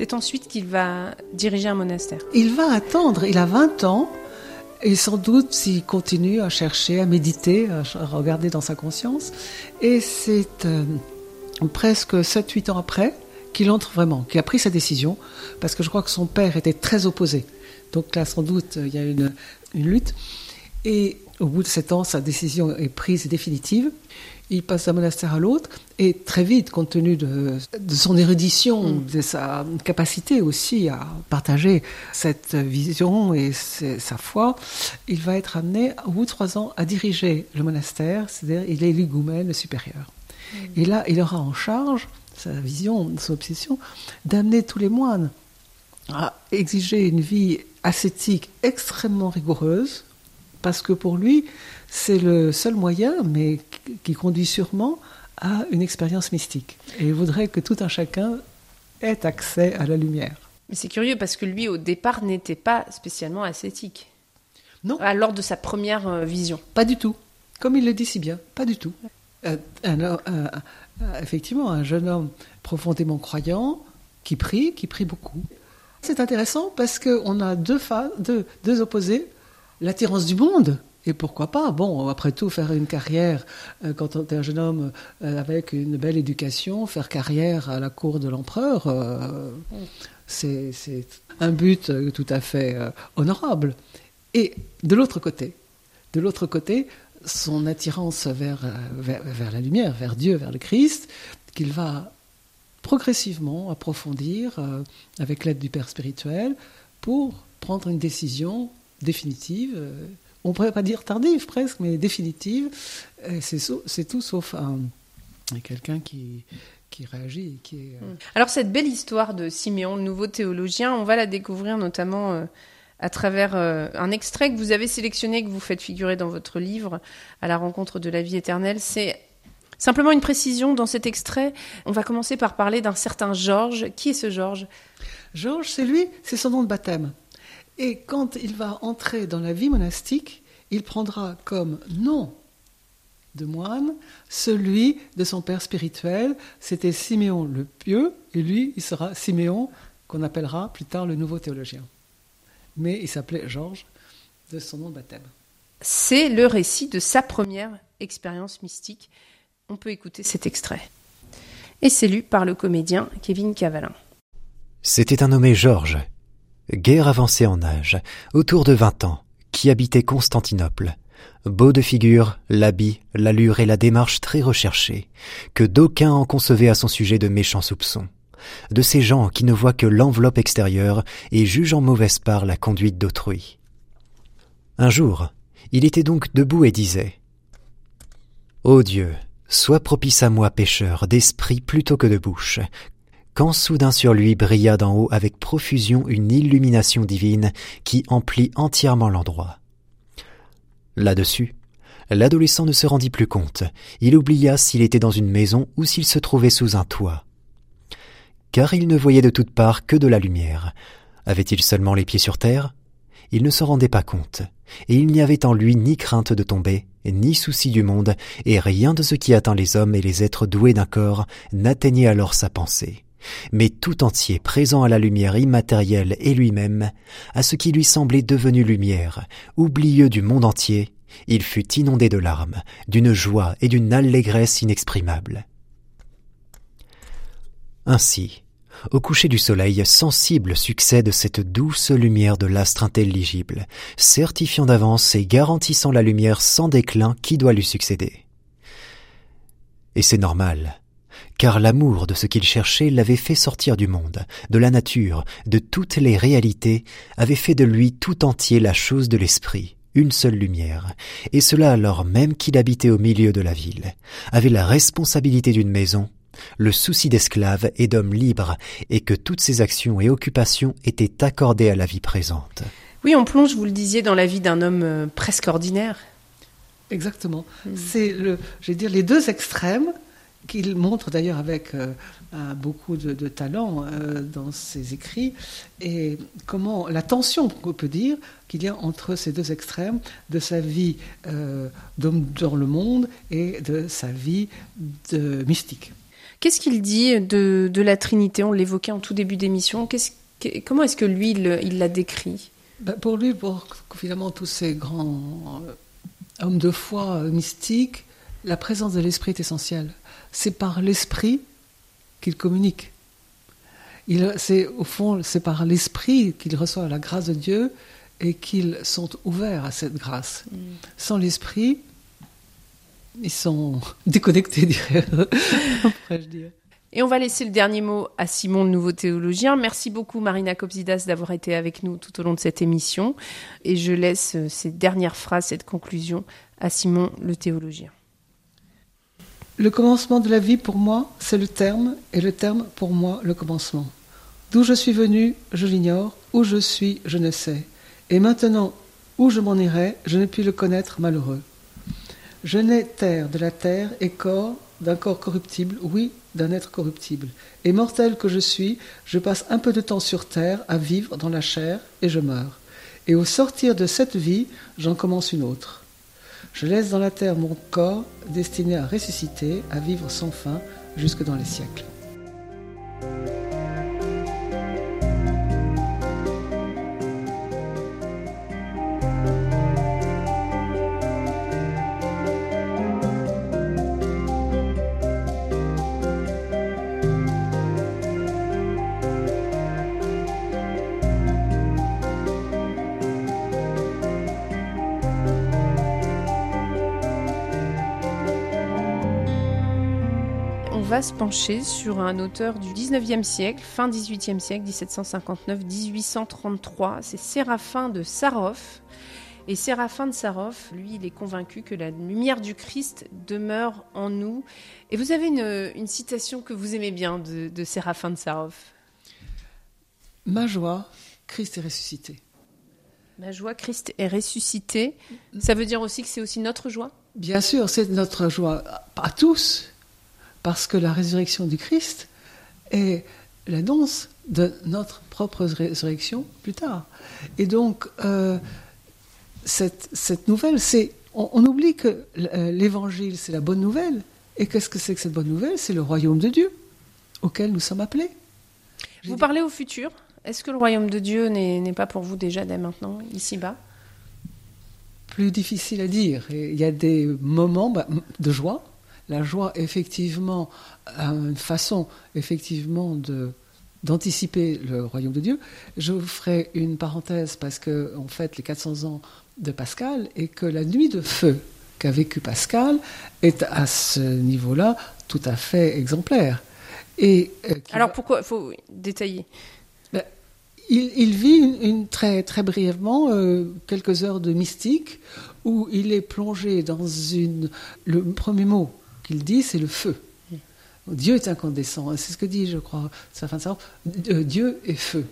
C'est ensuite qu'il va diriger un monastère. Il va attendre, il a 20 ans, et sans doute s'il continue à chercher, à méditer, à regarder dans sa conscience. Et c'est euh, presque 7-8 ans après qu'il entre vraiment, qu'il a pris sa décision, parce que je crois que son père était très opposé. Donc là, sans doute, il y a une lutte. Et au bout de 7 ans, sa décision est prise définitive. Il passe d'un monastère à l'autre, et très vite, compte tenu de, de son érudition, de sa capacité aussi à partager cette vision et sa foi, il va être amené, au bout de trois ans, à diriger le monastère, c'est-à-dire il est l'higoumène supérieur. Et là, il aura en charge, sa vision, son obsession, d'amener tous les moines à exiger une vie ascétique extrêmement rigoureuse, parce que pour lui, c'est le seul moyen, mais qui conduit sûrement à une expérience mystique. Et il voudrait que tout un chacun ait accès à la lumière. Mais c'est curieux parce que lui, au départ, n'était pas spécialement ascétique. Non. Ah, Lors de sa première euh, vision. Pas du tout. Comme il le dit si bien, pas du tout. Euh, un un- effectivement, un jeune homme profondément croyant, qui prie, qui prie beaucoup. C'est intéressant parce qu'on a deux, phases, deux, deux opposés. L'attirance du monde, Et pourquoi pas? Bon, après tout, faire une carrière, euh, quand on est un jeune homme euh, avec une belle éducation, faire carrière à la cour de l'empereur, euh, c'est un but tout à fait honorable. Et de l'autre côté, de l'autre côté, son attirance vers, vers, la lumière, vers Dieu, vers le Christ, qu'il va progressivement approfondir avec l'aide du Père spirituel pour prendre une décision définitive. euh, on pourrait pas dire tardive presque, mais définitive. Et C'est tout sauf un, quelqu'un qui, qui réagit, qui est, euh, Alors cette belle histoire de Siméon, le nouveau théologien, on va la découvrir notamment euh, à travers euh, un extrait que vous avez sélectionné, que vous faites figurer dans votre livre, à la rencontre de la vie éternelle. C'est simplement une précision dans cet extrait. On va commencer par parler d'un certain Georges. Qui est ce Georges? Georges, c'est lui, c'est son nom de baptême. Et quand il va entrer dans la vie monastique, il prendra comme nom de moine celui de son père spirituel. C'était Siméon le Pieux, et lui, il sera Siméon, qu'on appellera plus tard le nouveau théologien. Mais il s'appelait Georges de son nom de baptême. C'est le récit de sa première expérience mystique. On peut écouter cet extrait. Et c'est lu par le comédien Kevin Cavalin. C'était un nommé Georges, guère avancé en âge, autour de vingt ans, qui habitait Constantinople. Beau de figure, l'habit, l'allure et la démarche très recherchés, que d'aucuns en concevaient à son sujet de méchants soupçons. De ces gens qui ne voient que l'enveloppe extérieure et jugent en mauvaise part la conduite d'autrui. Un jour, il était donc debout et disait Ô Dieu, sois propice à moi pécheur, d'esprit plutôt que de bouche, quand soudain sur lui brilla d'en haut avec profusion une illumination divine qui emplit entièrement l'endroit. Là-dessus, l'adolescent ne se rendit plus compte, il oublia s'il était dans une maison ou s'il se trouvait sous un toit. Car il ne voyait de toutes parts que de la lumière. Avait-il seulement les pieds sur terre? Il ne se rendait pas compte, et il n'y avait en lui ni crainte de tomber, ni souci du monde, et rien de ce qui atteint les hommes et les êtres doués d'un corps n'atteignait alors sa pensée mais tout entier présent à la lumière immatérielle et lui-même, à ce qui lui semblait devenu lumière, oublieux du monde entier, il fut inondé de larmes, d'une joie et d'une allégresse inexprimables. Ainsi, au coucher du soleil, sensible succède cette douce lumière de l'astre intelligible, certifiant d'avance et garantissant la lumière sans déclin qui doit lui succéder. Et c'est normal, car l'amour de ce qu'il cherchait l'avait fait sortir du monde, de la nature, de toutes les réalités, avait fait de lui tout entier la chose de l'esprit, une seule lumière, et cela alors même qu'il habitait au milieu de la ville, avait la responsabilité d'une maison, le souci d'esclave et d'homme libre, et que toutes ses actions et occupations étaient accordées à la vie présente. Oui, on plonge, vous le disiez, dans la vie d'un homme euh, presque ordinaire. Exactement. C'est le, je vais dire, les deux extrêmes qu'il montre d'ailleurs avec euh, beaucoup de, de talent euh, dans ses écrits, et comment la tension qu'on peut dire qu'il y a entre ces deux extrêmes de sa vie euh, d'homme dans le monde et de sa vie de mystique. Qu'est-ce qu'il dit de, de la Trinité? On l'évoquait en tout début d'émission. Comment est-ce que lui, il il l'a décrit? Ben, pour lui, pour finalement tous ces grands hommes de foi mystiques, la présence de l'esprit est essentielle. C'est par l'esprit qu'il communique. Il, c'est au fond, c'est par l'esprit qu'il reçoit la grâce de Dieu et qu'ils sont ouverts à cette grâce. Sans l'esprit, ils sont déconnectés, dirais- dire. Et on va laisser le dernier mot à Simon, le nouveau théologien. Merci beaucoup, Marina Kopsidas, d'avoir été avec nous tout au long de cette émission. Et je laisse euh, ces dernières phrases, cette conclusion à Simon, le théologien. Le commencement de la vie pour moi, c'est le terme, et le terme pour moi, le commencement. D'où je suis venu, je l'ignore, où je suis, je ne sais. Et maintenant, où je m'en irai, je ne puis le connaître, malheureux. Je n'ai terre de la terre et corps d'un corps corruptible, oui, d'un être corruptible. Et mortel que je suis, je passe un peu de temps sur terre à vivre dans la chair et je meurs. Et au sortir de cette vie, j'en commence une autre. Je laisse dans la terre mon corps destiné à ressusciter, à vivre sans fin jusque dans les siècles. Se pencher sur un auteur du 19e siècle, fin 18e siècle, 1759-1833. C'est Séraphin de Sarov. Et Séraphin de Sarov, lui, il est convaincu que la lumière du Christ demeure en nous. Et vous avez une, citation que vous aimez bien de, de Séraphin de Sarov. Ma joie, Christ est ressuscité. Ma joie, Christ est ressuscité. Ça veut dire aussi que c'est aussi notre joie? Bien sûr, c'est notre joie, pas tous, parce que la résurrection du Christ est l'annonce de notre propre résurrection plus tard. Et donc, euh, cette, cette, nouvelle, c'est. On, on, oublie que euh, l'évangile, c'est la bonne nouvelle. Et qu'est-ce que c'est que cette bonne nouvelle? C'est le royaume de Dieu auquel nous sommes appelés. Vous parlez au futur est-ce que le royaume de Dieu n'est pas pour vous déjà dès maintenant, ici-bas? Plus difficile à dire. Il y a des moments bah, de joie. La joie, effectivement, a une façon, effectivement, de d'anticiper le royaume de Dieu. Je vous ferai une parenthèse parce qu'on fête les 400 ans de Pascal et que la nuit de feu qu'a vécu Pascal est à ce niveau-là tout à fait exemplaire. Et, euh, Alors pourquoi Il faut détailler il, vit une, très, très brièvement euh, quelques heures de mystique où il est plongé dans une. Le premier mot qu'il dit, c'est le feu. Dieu est incandescent. C'est ce que dit, je crois, sa fin de euh, Dieu est feu.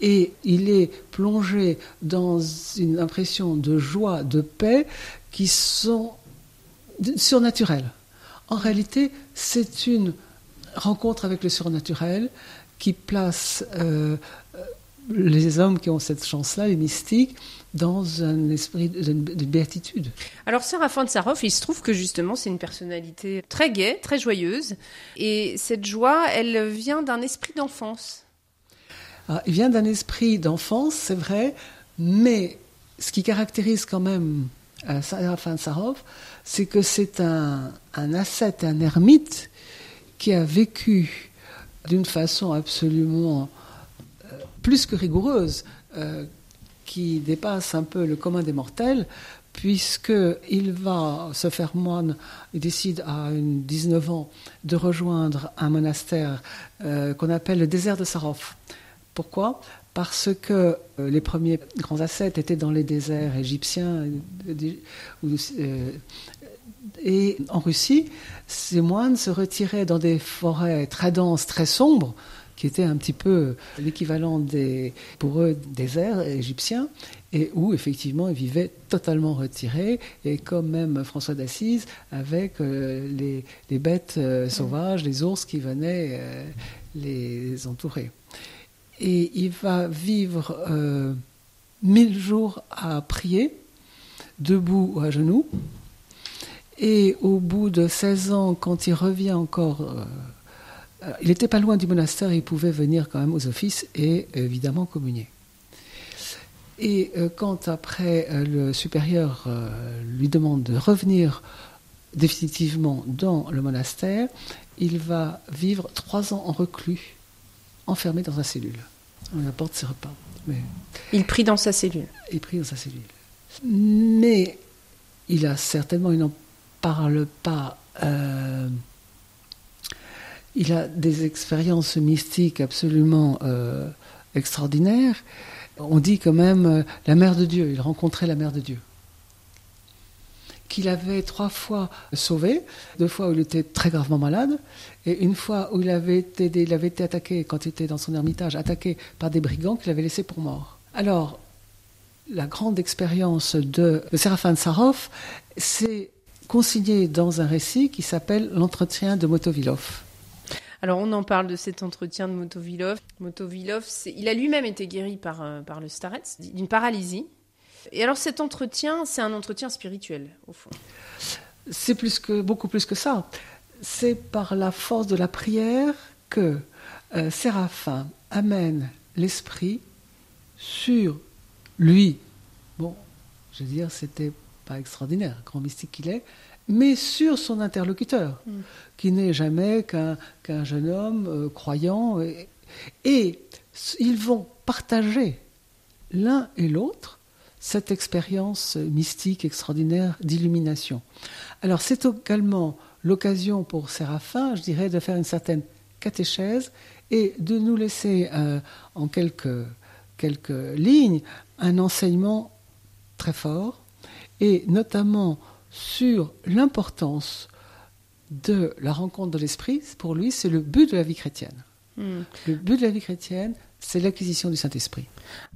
Et il est plongé dans une impression de joie, de paix qui sont surnaturelles. En réalité, c'est une rencontre avec le surnaturel qui place euh, les hommes qui ont cette chance-là, les mystiques, dans un esprit de, béatitude. Alors, Séraphin de Sarov, il se trouve que justement, c'est une personnalité très gaie, très joyeuse. Et cette joie, elle vient d'un esprit d'enfance. Ah, il vient d'un esprit d'enfance, c'est vrai, mais ce qui caractérise quand même euh, Séraphin de Sarov, c'est que c'est un, un ascète, un ermite qui a vécu d'une façon absolument plus que rigoureuse, euh, qui dépasse un peu le commun des mortels, puisqu'il va se faire moine, il décide à 19 ans de rejoindre un monastère euh, qu'on appelle le désert de Sarov. Pourquoi? Parce que les premiers grands ascètes étaient dans les déserts égyptiens et en Russie, ces moines se retiraient dans des forêts très denses, très sombres, qui étaient un petit peu l'équivalent des, pour eux, déserts égyptiens, et où effectivement ils vivaient totalement retirés, et comme même François d'Assise, avec euh, les, bêtes euh, sauvages, les ours qui venaient euh, les entourer. Et il va vivre mille jours à prier, debout ou à genoux, et au bout de 16 ans, quand il revient encore, euh, euh, il n'était pas loin du monastère, il pouvait venir quand même aux offices et évidemment communier. Et euh, quand après le supérieur lui demande de revenir définitivement dans le monastère, il va vivre trois ans en reclus, enfermé dans sa cellule. On apporte ses repas. Mais il prie dans sa cellule. Il prie dans sa cellule. Mais il a certainement une parle pas. Il a des expériences mystiques absolument euh, extraordinaires. On dit quand même euh, la mère de Dieu, il rencontrait la mère de Dieu. Qu'il avait trois fois sauvé, deux fois où il était très gravement malade, et une fois où il avait été, attaqué, quand il était dans son ermitage, attaqué par des brigands qu'il avait laissés pour mort. Alors, la grande expérience de, de Séraphin de Sarov, c'est consigné dans un récit qui s'appelle L'entretien de Motovilov. Alors on en parle de cet entretien de Motovilov. Motovilov, il a lui-même été guéri par, euh, par le starets d'une paralysie. Et alors cet entretien, c'est un entretien spirituel, au fond. C'est plus que, beaucoup plus que ça. C'est par la force de la prière que euh, Séraphin amène l'esprit sur lui. Bon, je veux dire, c'était pas extraordinaire, grand mystique qu'il est, mais sur son interlocuteur, mm. qui n'est jamais qu'un jeune homme euh, croyant. Et, ils vont partager l'un et l'autre cette expérience mystique extraordinaire d'illumination. Alors c'est également l'occasion pour Séraphin, je dirais, de faire une certaine catéchèse et de nous laisser euh, en quelques, quelques lignes un enseignement très fort, et notamment sur l'importance de la rencontre de l'esprit. Pour lui, c'est le but de la vie chrétienne. Hmm. Le but de la vie chrétienne, c'est l'acquisition du Saint-Esprit.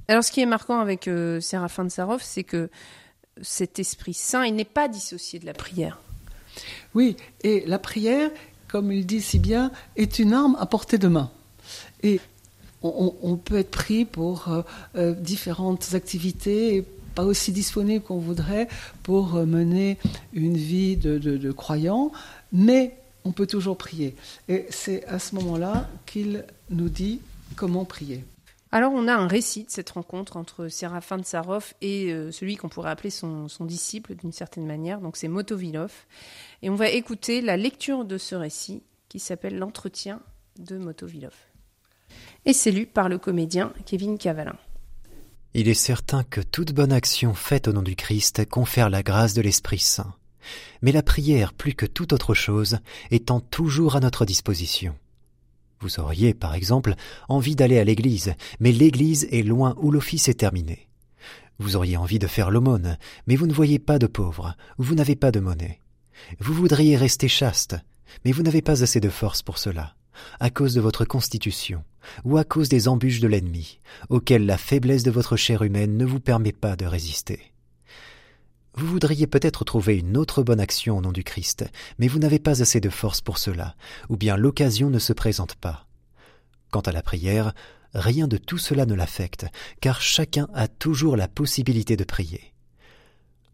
Alors, ce qui est marquant avec euh, Séraphin de Sarov, c'est que cet Esprit Saint, il n'est pas dissocié de la prière. Oui, et la prière, comme il dit si bien, est une arme à portée de main. Et on, peut être pris pour euh, euh, différentes activités, pas aussi disponible qu'on voudrait pour euh, mener une vie de, croyant, mais on peut toujours prier. Et c'est à ce moment-là qu'il nous dit comment prier. Alors on a un récit de cette rencontre entre Séraphin de Sarov et euh, celui qu'on pourrait appeler son, disciple d'une certaine manière, donc c'est Motovilov. Et on va écouter la lecture de ce récit qui s'appelle L'entretien de Motovilov. Et c'est lu par le comédien Kevin Cavalin. Il est certain que toute bonne action faite au nom du Christ confère la grâce de l'Esprit Saint. Mais la prière, plus que toute autre chose, étant toujours à notre disposition. Vous auriez, par exemple, envie d'aller à l'église, mais l'église est loin où l'office est terminé. Vous auriez envie de faire l'aumône, mais vous ne voyez pas de pauvres, ou vous n'avez pas de monnaie. Vous voudriez rester chaste, mais vous n'avez pas assez de force pour cela, à cause de votre constitution, ou à cause des embûches de l'ennemi, auxquelles la faiblesse de votre chair humaine ne vous permet pas de résister. Vous voudriez peut-être trouver une autre bonne action au nom du Christ, mais vous n'avez pas assez de force pour cela, ou bien l'occasion ne se présente pas. Quant à la prière, rien de tout cela ne l'affecte, car chacun a toujours la possibilité de prier.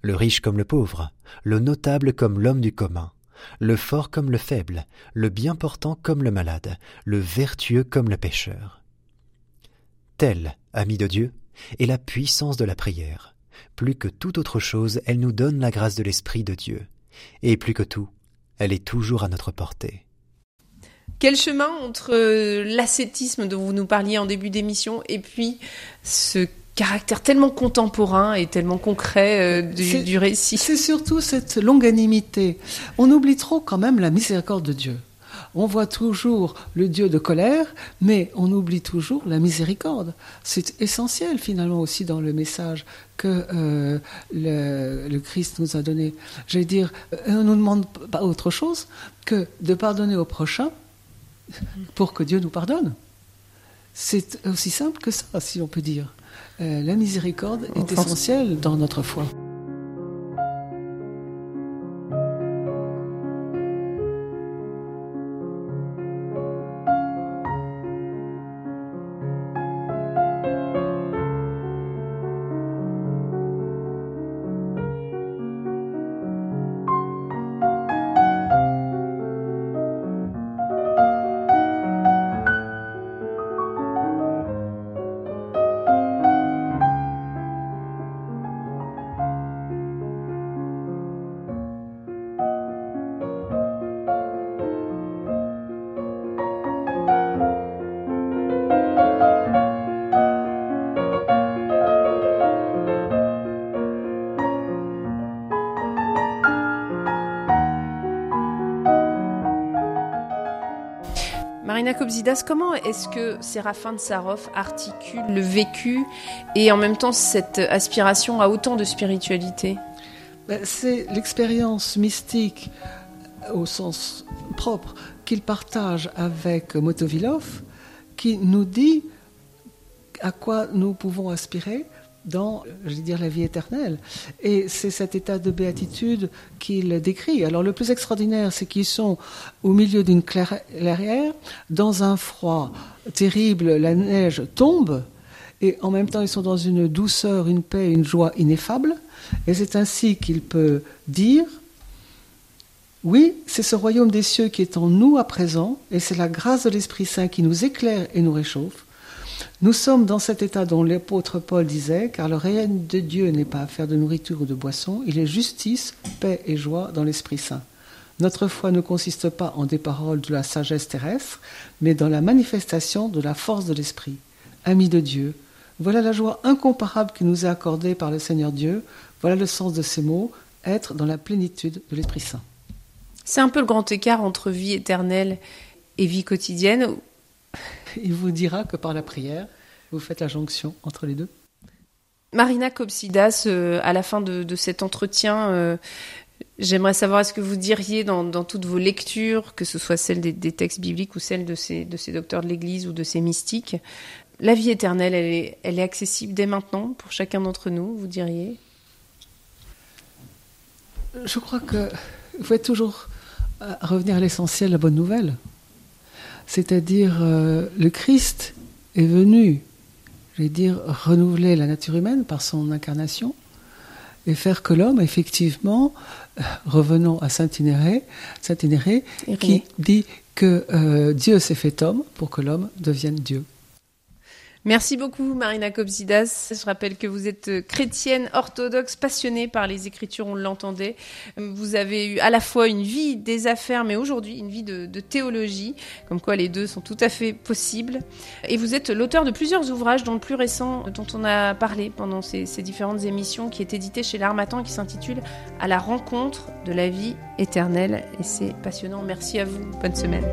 Le riche comme le pauvre, le notable comme l'homme du commun, le fort comme le faible, le bien portant comme le malade, le vertueux comme le pécheur. Telle, ami de Dieu, est la puissance de la prière. Plus que toute autre chose, elle nous donne la grâce de l'Esprit de Dieu. Et plus que tout, elle est toujours à notre portée. Quel chemin entre euh, l'ascétisme dont vous nous parliez en début d'émission et puis ce caractère tellement contemporain et tellement concret euh, du, du récit C'est surtout cette longanimité. On oublie trop quand même la miséricorde de Dieu. On voit toujours le Dieu de colère, mais on oublie toujours la miséricorde. C'est essentiel finalement aussi dans le message que euh, le, Christ nous a donné. Je dire, euh, on ne nous demande pas autre chose que de pardonner au prochain pour que Dieu nous pardonne. C'est aussi simple que ça, si on peut dire. Euh, la miséricorde est essentielle dans notre foi. Marina Kobzidas, comment est-ce que Séraphin de Sarov articule le vécu et en même temps cette aspiration à autant de spiritualité? Ben, C'est l'expérience mystique au sens propre qu'il partage avec Motovilov qui nous dit à quoi nous pouvons aspirer dans, je vais dire, la vie éternelle. Et c'est cet état de béatitude qu'il décrit. Alors le plus extraordinaire, c'est qu'ils sont au milieu d'une clairière, dans un froid terrible, la neige tombe, et en même temps ils sont dans une douceur, une paix, une joie ineffable. Et c'est ainsi qu'il peut dire, oui, c'est ce royaume des cieux qui est en nous à présent, et c'est la grâce de l'Esprit Saint qui nous éclaire et nous réchauffe. Nous sommes dans cet état dont l'apôtre Paul disait, car le règne de Dieu n'est pas affaire de nourriture ou de boisson, il est justice, paix et joie dans l'Esprit Saint. Notre foi ne consiste pas en des paroles de la sagesse terrestre, mais dans la manifestation de la force de l'Esprit. Amis de Dieu, voilà la joie incomparable qui nous est accordée par le Seigneur Dieu, voilà le sens de ces mots, être dans la plénitude de l'Esprit Saint. C'est un peu le grand écart entre vie éternelle et vie quotidienne. Il vous dira que par la prière, vous faites la jonction entre les deux. Marina Kopsidas, euh, à la fin de, cet entretien, euh, j'aimerais savoir est-ce que vous diriez dans, toutes vos lectures, que ce soit celles des, textes bibliques ou celles de ces, de ces docteurs de l'Église ou de ces mystiques, la vie éternelle, elle est, elle est accessible dès maintenant pour chacun d'entre nous, vous diriez? Je crois que faut être toujours euh, revenir à l'essentiel, la bonne nouvelle. C'est-à-dire, le Christ est venu je vais dire, renouveler la nature humaine par son incarnation et faire que l'homme, effectivement, euh, revenons à Saint-Inéré, Saint qui dit que euh, Dieu s'est fait homme pour que l'homme devienne Dieu. Merci beaucoup Marina Kobzidas. Je rappelle que vous êtes euh, chrétienne orthodoxe passionnée par les écritures, on l'entendait. Vous avez eu à la fois une vie des affaires, mais aujourd'hui une vie de, théologie, comme quoi les deux sont tout à fait possibles. Et vous êtes l'auteur de plusieurs ouvrages, dont le plus récent dont on a parlé pendant ces, ces différentes émissions, qui est édité chez l'Armatan, qui s'intitule À la rencontre de la vie éternelle. Et c'est passionnant. Merci à vous. Bonne semaine.